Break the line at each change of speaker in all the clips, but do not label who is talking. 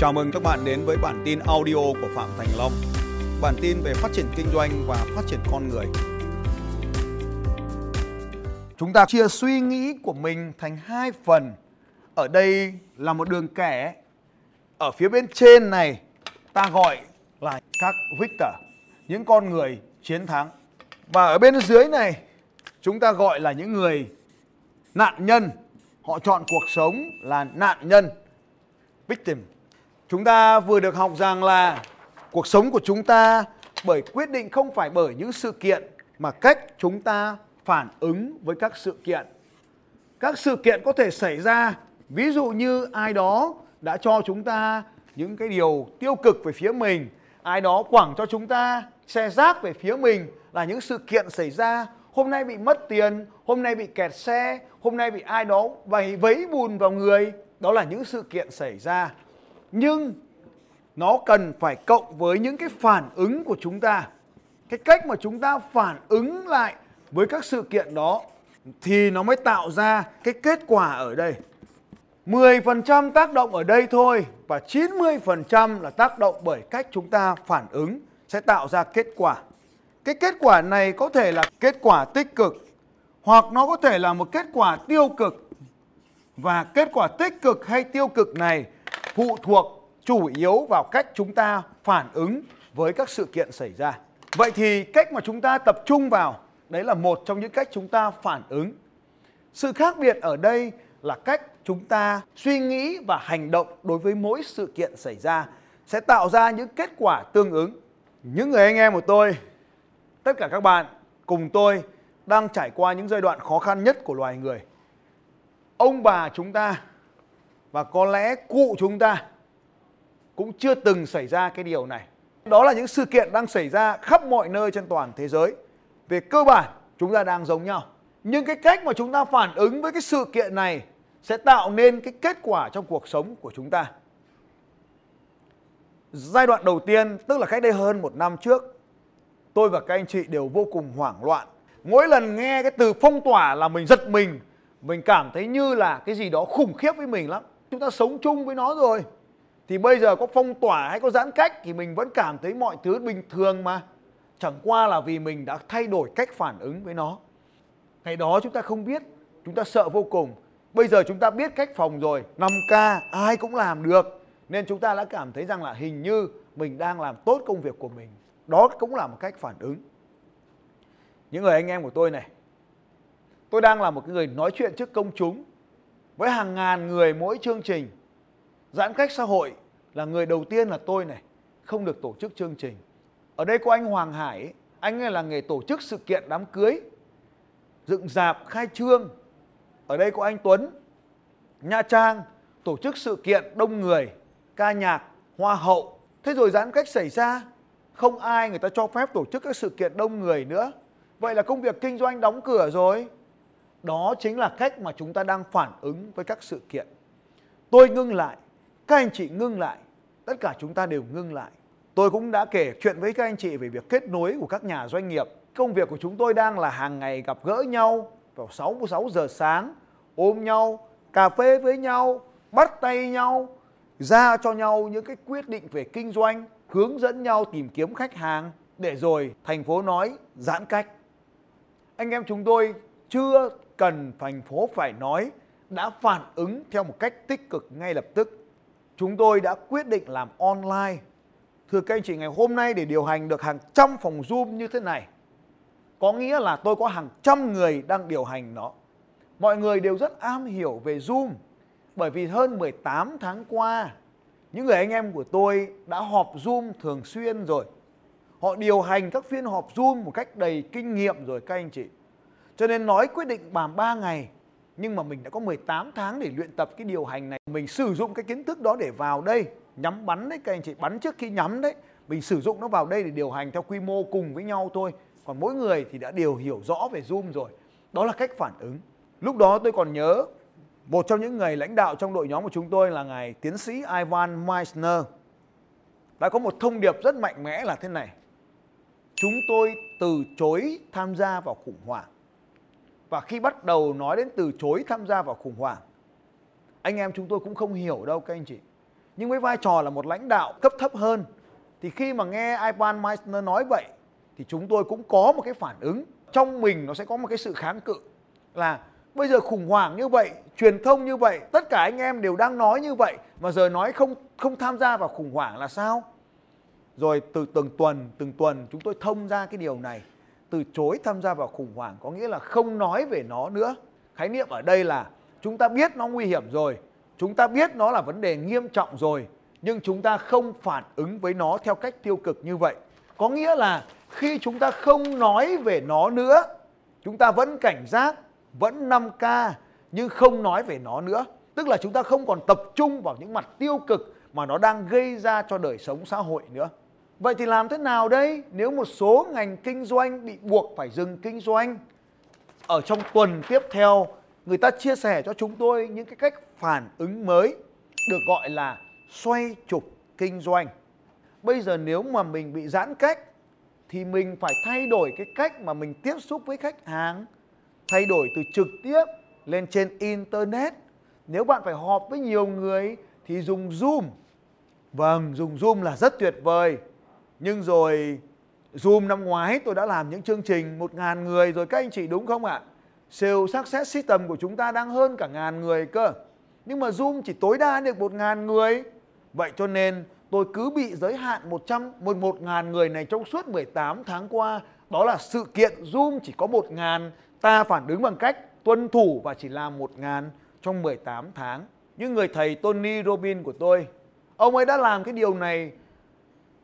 Chào mừng các bạn đến với bản tin audio của Phạm Thành Long. Bản tin về phát triển kinh doanh và phát triển con người. Chúng ta chia suy nghĩ của mình thành hai phần. Ở đây là một đường kẻ. Ở phía bên trên này ta gọi là các victor, những con người chiến thắng. Và ở bên dưới này chúng ta gọi là những người nạn nhân. Họ chọn cuộc sống là nạn nhân, victim Chúng ta vừa được học rằng là cuộc sống của chúng ta bởi quyết định không phải bởi những sự kiện mà cách chúng ta phản ứng với các sự kiện. Các sự kiện có thể xảy ra, ví dụ như ai đó đã cho chúng ta những cái điều tiêu cực về phía mình, ai đó quẳng cho chúng ta xe rác về phía mình là những sự kiện xảy ra hôm nay bị mất tiền, hôm nay bị kẹt xe, hôm nay bị ai đó vầy vấy bùn vào người, đó là những sự kiện xảy ra nhưng nó cần phải cộng với những cái phản ứng của chúng ta cái cách mà chúng ta phản ứng lại với các sự kiện đó thì nó mới tạo ra cái kết quả ở đây 10% tác động ở đây thôi và 90% là tác động bởi cách chúng ta phản ứng sẽ tạo ra kết quả. Cái kết quả này có thể là kết quả tích cực hoặc nó có thể là một kết quả tiêu cực. Và kết quả tích cực hay tiêu cực này phụ thuộc chủ yếu vào cách chúng ta phản ứng với các sự kiện xảy ra. Vậy thì cách mà chúng ta tập trung vào đấy là một trong những cách chúng ta phản ứng. Sự khác biệt ở đây là cách chúng ta suy nghĩ và hành động đối với mỗi sự kiện xảy ra sẽ tạo ra những kết quả tương ứng. Những người anh em của tôi, tất cả các bạn cùng tôi đang trải qua những giai đoạn khó khăn nhất của loài người. Ông bà chúng ta và có lẽ cụ chúng ta cũng chưa từng xảy ra cái điều này. Đó là những sự kiện đang xảy ra khắp mọi nơi trên toàn thế giới. Về cơ bản chúng ta đang giống nhau. Nhưng cái cách mà chúng ta phản ứng với cái sự kiện này sẽ tạo nên cái kết quả trong cuộc sống của chúng ta. Giai đoạn đầu tiên, tức là cách đây hơn một năm trước, tôi và các anh chị đều vô cùng hoảng loạn. Mỗi lần nghe cái từ phong tỏa là mình giật mình, mình cảm thấy như là cái gì đó khủng khiếp với mình lắm chúng ta sống chung với nó rồi. Thì bây giờ có phong tỏa hay có giãn cách thì mình vẫn cảm thấy mọi thứ bình thường mà. Chẳng qua là vì mình đã thay đổi cách phản ứng với nó. Ngày đó chúng ta không biết, chúng ta sợ vô cùng. Bây giờ chúng ta biết cách phòng rồi. 5K ai cũng làm được. Nên chúng ta đã cảm thấy rằng là hình như mình đang làm tốt công việc của mình. Đó cũng là một cách phản ứng. Những người anh em của tôi này, tôi đang là một người nói chuyện trước công chúng với hàng ngàn người mỗi chương trình, giãn cách xã hội là người đầu tiên là tôi này, không được tổ chức chương trình. Ở đây có anh Hoàng Hải anh ấy là người tổ chức sự kiện đám cưới, dựng dạp, khai trương. Ở đây có anh Tuấn, Nha Trang, tổ chức sự kiện đông người, ca nhạc, hoa hậu. Thế rồi giãn cách xảy ra, không ai người ta cho phép tổ chức các sự kiện đông người nữa. Vậy là công việc kinh doanh đóng cửa rồi đó chính là cách mà chúng ta đang phản ứng với các sự kiện. Tôi ngưng lại, các anh chị ngưng lại, tất cả chúng ta đều ngưng lại. Tôi cũng đã kể chuyện với các anh chị về việc kết nối của các nhà doanh nghiệp. Công việc của chúng tôi đang là hàng ngày gặp gỡ nhau vào 6 6 giờ sáng, ôm nhau, cà phê với nhau, bắt tay nhau, ra cho nhau những cái quyết định về kinh doanh, hướng dẫn nhau tìm kiếm khách hàng để rồi thành phố nói giãn cách. Anh em chúng tôi chưa cần thành phố phải nói đã phản ứng theo một cách tích cực ngay lập tức. Chúng tôi đã quyết định làm online. Thưa các anh chị, ngày hôm nay để điều hành được hàng trăm phòng Zoom như thế này, có nghĩa là tôi có hàng trăm người đang điều hành nó. Mọi người đều rất am hiểu về Zoom, bởi vì hơn 18 tháng qua, những người anh em của tôi đã họp Zoom thường xuyên rồi. Họ điều hành các phiên họp Zoom một cách đầy kinh nghiệm rồi các anh chị. Cho nên nói quyết định bàn 3 ngày nhưng mà mình đã có 18 tháng để luyện tập cái điều hành này. Mình sử dụng cái kiến thức đó để vào đây, nhắm bắn đấy các anh chị, bắn trước khi nhắm đấy. Mình sử dụng nó vào đây để điều hành theo quy mô cùng với nhau thôi. Còn mỗi người thì đã đều hiểu rõ về Zoom rồi. Đó là cách phản ứng. Lúc đó tôi còn nhớ một trong những người lãnh đạo trong đội nhóm của chúng tôi là ngài tiến sĩ Ivan Meissner đã có một thông điệp rất mạnh mẽ là thế này. Chúng tôi từ chối tham gia vào khủng hoảng và khi bắt đầu nói đến từ chối tham gia vào khủng hoảng, anh em chúng tôi cũng không hiểu đâu các anh chị. Nhưng với vai trò là một lãnh đạo cấp thấp hơn, thì khi mà nghe Ivan Meissner nói vậy, thì chúng tôi cũng có một cái phản ứng. Trong mình nó sẽ có một cái sự kháng cự là, bây giờ khủng hoảng như vậy, truyền thông như vậy, tất cả anh em đều đang nói như vậy, mà giờ nói không không tham gia vào khủng hoảng là sao? Rồi từ từng tuần từng tuần chúng tôi thông ra cái điều này từ chối tham gia vào khủng hoảng, có nghĩa là không nói về nó nữa. Khái niệm ở đây là chúng ta biết nó nguy hiểm rồi, chúng ta biết nó là vấn đề nghiêm trọng rồi, nhưng chúng ta không phản ứng với nó theo cách tiêu cực như vậy. Có nghĩa là khi chúng ta không nói về nó nữa, chúng ta vẫn cảnh giác, vẫn 5K nhưng không nói về nó nữa. Tức là chúng ta không còn tập trung vào những mặt tiêu cực mà nó đang gây ra cho đời sống xã hội nữa vậy thì làm thế nào đây? Nếu một số ngành kinh doanh bị buộc phải dừng kinh doanh, ở trong tuần tiếp theo, người ta chia sẻ cho chúng tôi những cái cách phản ứng mới được gọi là xoay trục kinh doanh. Bây giờ nếu mà mình bị giãn cách, thì mình phải thay đổi cái cách mà mình tiếp xúc với khách hàng, thay đổi từ trực tiếp lên trên internet. Nếu bạn phải họp với nhiều người thì dùng zoom. Vâng dùng zoom là rất tuyệt vời nhưng rồi, zoom năm ngoái tôi đã làm những chương trình 1.000 người rồi, các anh chị đúng không ạ? Sale success system của chúng ta đang hơn cả ngàn người cơ. Nhưng mà zoom chỉ tối đa được 1.000 người. Vậy cho nên tôi cứ bị giới hạn 100 11 ngàn người này trong suốt 18 tháng qua. Đó là sự kiện Zoom chỉ có 1 ngàn. ta phản ứng bằng cách tuân thủ và chỉ làm 1 ngàn trong 18 tháng. Như người thầy Tony Robin của tôi, ông ấy đã làm cái điều này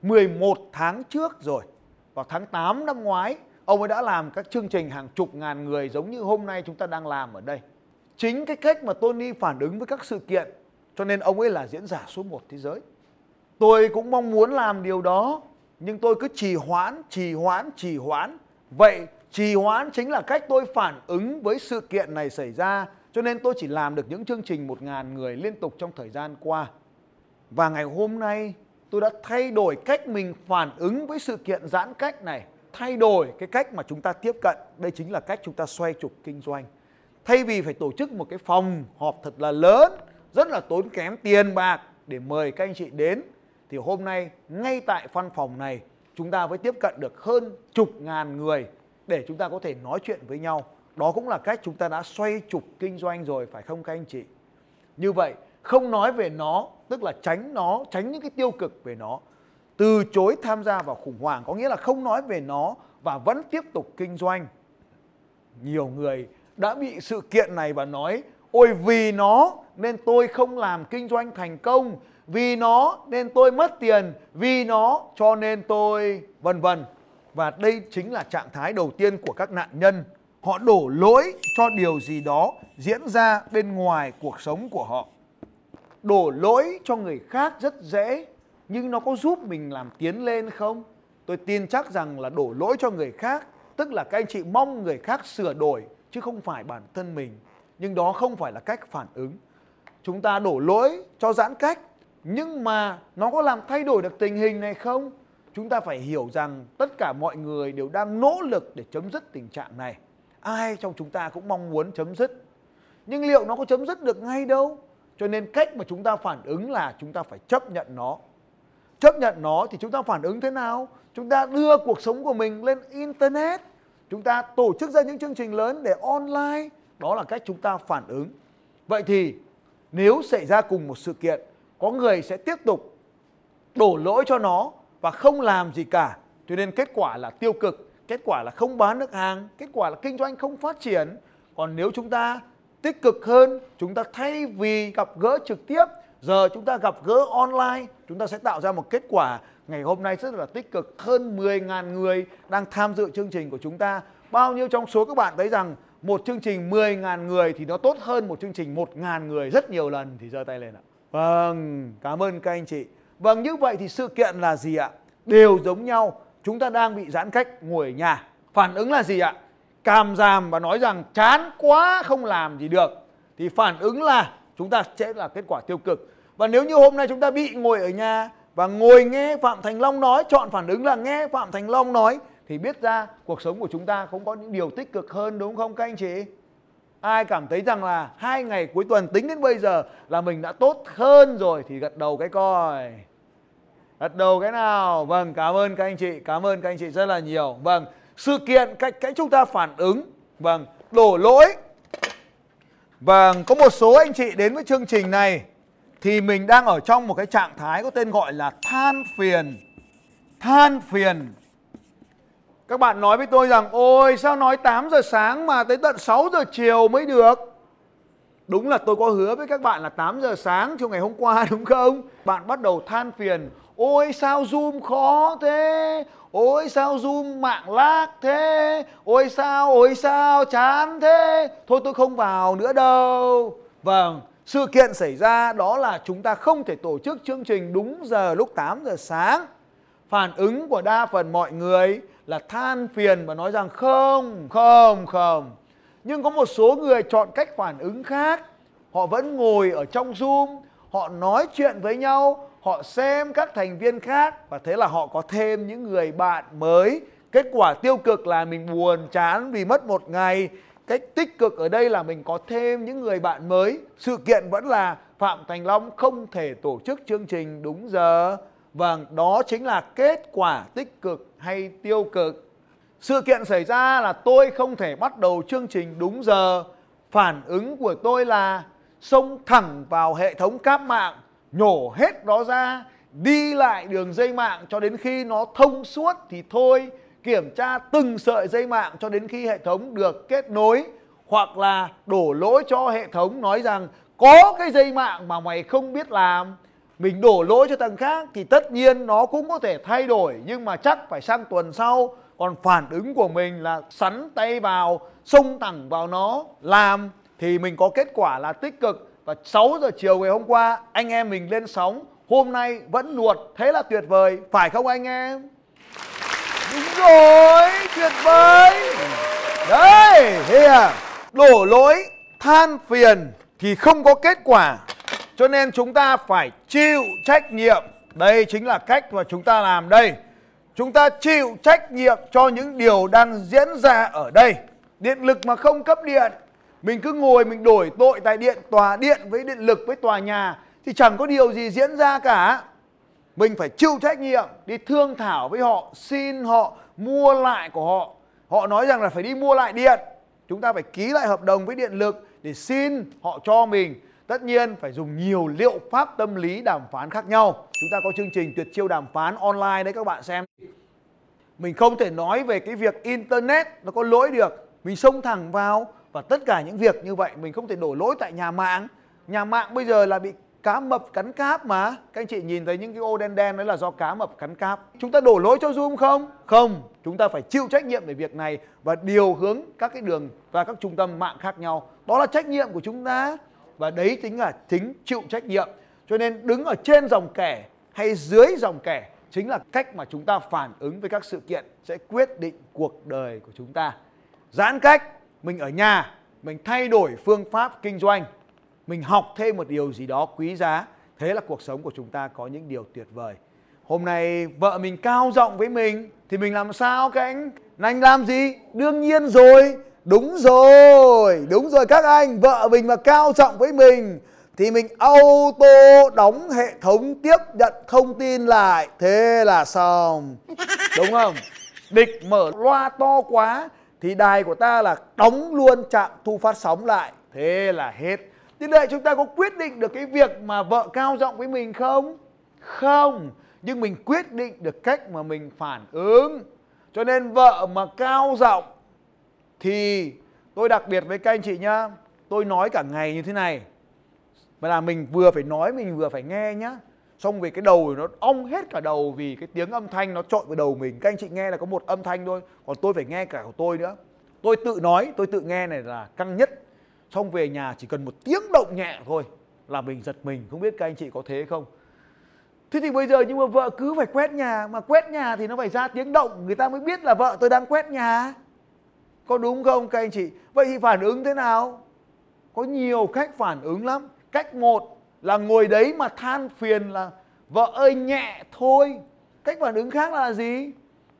11 tháng trước rồi. Vào tháng 8 năm ngoái, ông ấy đã làm các chương trình hàng chục ngàn người giống như hôm nay chúng ta đang làm ở đây. Chính cái cách mà Tony phản ứng với các sự kiện, cho nên ông ấy là diễn giả số 1 thế giới. Tôi cũng mong muốn làm điều đó, nhưng tôi cứ trì hoãn trì hoãn trì hoãn. Vậy trì hoãn chính là cách tôi phản ứng với sự kiện này xảy ra, cho nên tôi chỉ làm được những chương trình một ngàn người liên tục trong thời gian qua. Và ngày hôm nay tôi đã thay đổi cách mình phản ứng với sự kiện giãn cách này. Thay đổi cái cách mà chúng ta tiếp cận. Đây chính là cách chúng ta xoay trục kinh doanh. Thay vì phải tổ chức một cái phòng họp thật là lớn, rất là tốn kém tiền bạc để mời các anh chị đến, thì hôm nay, ngay tại văn phòng này, chúng ta mới tiếp cận được hơn chục ngàn người để chúng ta có thể nói chuyện với nhau. Đó cũng là cách chúng ta đã xoay trục kinh doanh rồi, phải không các anh chị? Như vậy không nói về nó, tức là tránh nó, tránh những cái tiêu cực về nó. Từ chối tham gia vào khủng hoảng có nghĩa là không nói về nó và vẫn tiếp tục kinh doanh. Nhiều người đã bị sự kiện này và nói, ôi, vì nó nên tôi không làm kinh doanh thành công, vì nó nên tôi mất tiền, vì nó cho nên tôi vân vân. Và đây chính là trạng thái đầu tiên của các nạn nhân. Họ đổ lỗi cho điều gì đó diễn ra bên ngoài cuộc sống của họ đổ lỗi cho người khác rất dễ, nhưng nó có giúp mình làm tiến lên không? Tôi tin chắc rằng là đổ lỗi cho người khác, tức là các anh chị mong người khác sửa đổi, chứ không phải bản thân mình. Nhưng đó không phải là cách phản ứng. Chúng ta đổ lỗi cho giãn cách, nhưng mà nó có làm thay đổi được tình hình này không? Chúng ta phải hiểu rằng tất cả mọi người đều đang nỗ lực để chấm dứt tình trạng này. Ai trong chúng ta cũng mong muốn chấm dứt? Nhưng liệu nó có chấm dứt được ngay đâu? Cho nên cách mà chúng ta phản ứng là chúng ta phải chấp nhận nó. Chấp nhận nó thì chúng ta phản ứng thế nào? Chúng ta đưa cuộc sống của mình lên internet. Chúng ta tổ chức ra những chương trình lớn để online. Đó là cách chúng ta phản ứng. Vậy thì nếu xảy ra cùng một sự kiện, có người sẽ tiếp tục đổ lỗi cho nó và không làm gì cả. Cho nên kết quả là tiêu cực, kết quả là không bán được hàng, kết quả là kinh doanh không phát triển. Còn nếu chúng ta tích cực hơn, chúng ta thay vì gặp gỡ trực tiếp, giờ chúng ta gặp gỡ online, chúng ta sẽ tạo ra một kết quả ngày hôm nay rất là tích cực. Hơn 10.000 người đang tham dự chương trình của chúng ta. Bao nhiêu trong số các bạn thấy rằng một chương trình 10.000 người thì nó tốt hơn một chương trình 1.000 người rất nhiều lần, thì giơ tay lên ạ. Vâng cảm ơn các anh chị. Vâng như vậy thì sự kiện là gì ạ? Đều giống nhau. Chúng ta đang bị giãn cách ngồi ở nhà. Phản ứng là gì ạ? Càm giảm và nói rằng chán quá, không làm gì được, thì phản ứng là chúng ta sẽ là kết quả tiêu cực. Và nếu như hôm nay chúng ta bị ngồi ở nhà và ngồi nghe Phạm Thành Long nói, chọn phản ứng là nghe Phạm Thành Long nói, thì biết ra cuộc sống của chúng ta cũng có những điều tích cực hơn, đúng không các anh chị? Ai cảm thấy rằng là hai ngày cuối tuần tính đến bây giờ là mình đã tốt hơn rồi thì gật đầu cái coi. Gật đầu cái nào? Vâng cảm ơn các anh chị, cảm ơn các anh chị rất là nhiều. Vâng sự kiện cách cách chúng ta phản ứng vâng đổ lỗi. Vâng có một số anh chị đến với chương trình này thì mình đang ở trong một cái trạng thái có tên gọi là than phiền than phiền. Các bạn nói với tôi rằng, ôi, sao nói 8 giờ sáng mà tới tận 6 giờ chiều mới được? Đúng là tôi có hứa với các bạn là 8 giờ sáng trong ngày hôm qua, đúng không? Bạn bắt đầu than phiền Ôi sao Zoom khó thế? Ôi sao Zoom mạng lag thế? Ôi sao, ôi sao chán thế? Thôi tôi không vào nữa đâu. Vâng, sự kiện xảy ra đó là chúng ta không thể tổ chức chương trình đúng giờ lúc 8 giờ sáng. Phản ứng của đa phần mọi người là than phiền và nói rằng không, không, không. Nhưng có một số người chọn cách phản ứng khác. Họ vẫn ngồi ở trong Zoom Họ nói chuyện với nhau họ xem các thành viên khác và thế là họ có thêm những người bạn mới. Kết quả tiêu cực là mình buồn, chán vì mất một ngày. Cách tích cực ở đây là mình có thêm những người bạn mới. Sự kiện vẫn là phạm thành long không thể tổ chức chương trình đúng giờ. Vâng đó chính là kết quả tích cực hay tiêu cực. Sự kiện xảy ra là tôi không thể bắt đầu chương trình đúng giờ. Phản ứng của tôi là xông thẳng vào hệ thống cáp mạng nhổ hết đó ra, đi lại đường dây mạng cho đến khi nó thông suốt thì thôi. Kiểm tra từng sợi dây mạng cho đến khi hệ thống được kết nối hoặc là đổ lỗi cho hệ thống nói rằng có cái dây mạng mà mày không biết làm. Mình đổ lỗi cho thằng khác thì tất nhiên nó cũng có thể thay đổi, nhưng mà chắc phải sang tuần sau. Còn phản ứng của mình là sắn tay vào, xông thẳng vào nó, làm thì mình có kết quả là tích cực và 6 giờ chiều ngày hôm qua, anh em mình lên sóng. Hôm nay vẫn nuột thế là tuyệt vời. Phải không anh em? Đúng rồi, tuyệt vời. Đấy here à? đổ lỗi, than phiền thì không có kết quả. Cho nên chúng ta phải chịu trách nhiệm. Đây chính là cách mà chúng ta làm đây. Chúng ta chịu trách nhiệm cho những điều đang diễn ra ở đây. Điện lực mà không cấp điện mình cứ ngồi, mình đổi tội tại điện, tòa điện với điện lực với tòa nhà, thì chẳng có điều gì diễn ra cả. Mình phải chịu trách nhiệm, đi thương thảo với họ, xin họ mua lại của họ. Họ nói rằng là phải đi mua lại điện. Chúng ta phải ký lại hợp đồng với điện lực để xin họ cho mình. Tất nhiên phải dùng nhiều liệu pháp tâm lý đàm phán khác nhau. Chúng ta có chương trình tuyệt chiêu đàm phán online đấy các bạn xem. Mình không thể nói về cái việc internet nó có lỗi được. Mình xông thẳng vào và tất cả những việc như vậy mình không thể đổ lỗi tại nhà mạng. Nhà mạng bây giờ là bị cá mập cắn cáp mà. Các anh chị nhìn thấy những cái ô đen đen đấy là do cá mập cắn cáp. Chúng ta đổ lỗi cho zoom không? Không. Chúng ta phải chịu trách nhiệm về việc này và điều hướng các cái đường và các trung tâm mạng khác nhau. Đó là trách nhiệm của chúng ta. Và đấy chính là chính chịu trách nhiệm. Cho nên đứng ở trên dòng kẻ hay dưới dòng kẻ chính là cách mà chúng ta phản ứng với các sự kiện sẽ quyết định cuộc đời của chúng ta. Giãn cách mình ở nhà, mình thay đổi phương pháp kinh doanh, mình học thêm một điều gì đó quý giá. Thế là cuộc sống của chúng ta có những điều tuyệt vời. Hôm nay vợ mình cao giọng với mình, thì mình làm sao các anh? Anh làm gì? Đương nhiên rồi, đúng rồi đúng rồi các anh. Vợ mình mà cao giọng với mình, thì mình auto đóng hệ thống tiếp nhận thông tin lại. Thế là xong. Đúng không? Địch mở loa to quá thì đài của ta là đóng luôn trạm thu phát sóng lại. Thế là hết. Như vậy chúng ta có quyết định được cái việc mà vợ cao giọng với mình không? Không. Nhưng mình quyết định được cách mà mình phản ứng. Cho nên vợ mà cao giọng thì tôi đặc biệt với các anh chị nhá, tôi nói cả ngày như thế này. Mà là mình vừa phải nói, mình vừa phải nghe nhá xong về cái đầu nó ong hết cả đầu vì cái tiếng âm thanh nó trội vào đầu mình. Các anh chị nghe là có một âm thanh thôi, còn tôi phải nghe cả của tôi nữa. Tôi tự nói, tôi tự nghe này là căng nhất. Xong về nhà chỉ cần một tiếng động nhẹ thôi là mình giật mình. Không biết các anh chị có thế không? Thế thì bây giờ nhưng mà vợ cứ phải quét nhà, mà quét nhà thì nó phải ra tiếng động. Người ta mới biết là vợ tôi đang quét nhà. Có đúng không các anh chị? Vậy thì phản ứng thế nào? Có nhiều cách phản ứng lắm. Cách một là ngồi đấy mà than phiền là, vợ ơi, nhẹ thôi. Cách phản ứng khác là gì?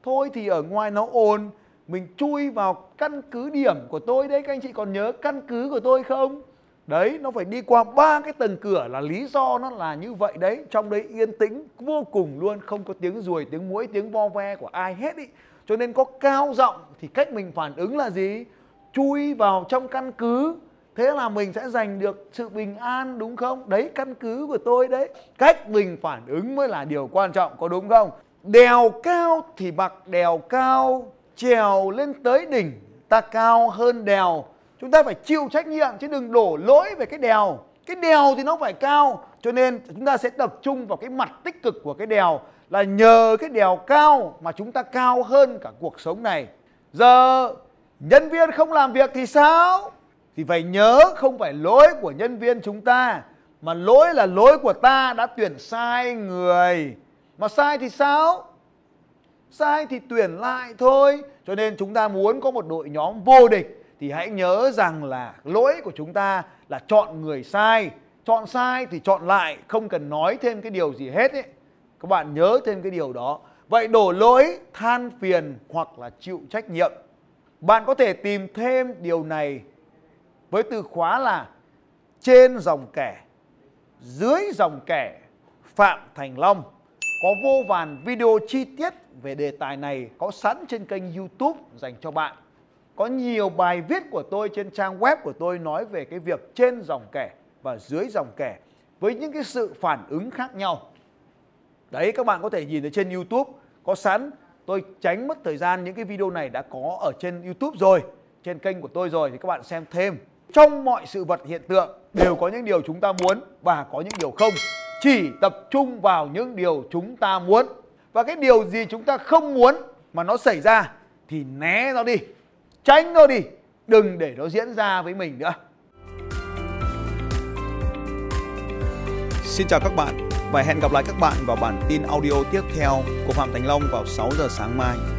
Thôi thì ở ngoài nó ồn, mình chui vào căn cứ điểm của tôi đấy, các anh chị còn nhớ căn cứ của tôi không? Đấy, nó phải đi qua ba cái tầng cửa là lý do nó là như vậy đấy. Trong đấy yên tĩnh vô cùng luôn, không có tiếng ruồi, tiếng muỗi, tiếng vo ve của ai hết ý. Cho nên có cao giọng thì cách mình phản ứng là gì? Chui vào trong căn cứ thế là mình sẽ giành được sự bình an, đúng không? Đấy, căn cứ của tôi đấy. Cách mình phản ứng mới là điều quan trọng, có đúng không? Đèo cao thì mặc đèo cao, trèo lên tới đỉnh ta cao hơn đèo. Chúng ta phải chịu trách nhiệm chứ đừng đổ lỗi về cái đèo. Cái đèo thì nó phải cao, cho nên chúng ta sẽ tập trung vào cái mặt tích cực của cái đèo là nhờ cái đèo cao mà chúng ta cao hơn cả cuộc sống này. Giờ, nhân viên không làm việc thì sao? Thì phải nhớ không phải lỗi của nhân viên chúng ta, mà lỗi là lỗi của ta đã tuyển sai người. Mà sai thì sao? Sai thì tuyển lại thôi. Cho nên chúng ta muốn có một đội nhóm vô địch thì hãy nhớ rằng là lỗi của chúng ta là chọn người sai. Chọn sai thì chọn lại, không cần nói thêm cái điều gì hết ấy. Các bạn nhớ thêm cái điều đó. Vậy đổ lỗi, than phiền hoặc là chịu trách nhiệm. Bạn có thể tìm thêm điều này với từ khóa là trên dòng kẻ dưới dòng kẻ phạm thành long có vô vàn video chi tiết về đề tài này có sẵn trên kênh youtube dành cho bạn có nhiều bài viết của tôi trên trang web của tôi nói về cái việc trên dòng kẻ và dưới dòng kẻ với những cái sự phản ứng khác nhau. Đấy các bạn có thể nhìn thấy trên YouTube có sẵn. Tôi tránh mất thời gian những cái video này đã có ở trên YouTube rồi, trên kênh của tôi rồi thì các bạn xem thêm. Trong mọi sự vật hiện tượng, đều có những điều chúng ta muốn và có những điều không. Chỉ tập trung vào những điều chúng ta muốn. Và cái điều gì chúng ta không muốn mà nó xảy ra thì né nó đi tránh nó đi đừng để nó diễn ra với mình nữa
Xin chào các bạn và hẹn gặp lại các bạn vào bản tin audio tiếp theo của Phạm Thành Long vào 6 giờ sáng mai.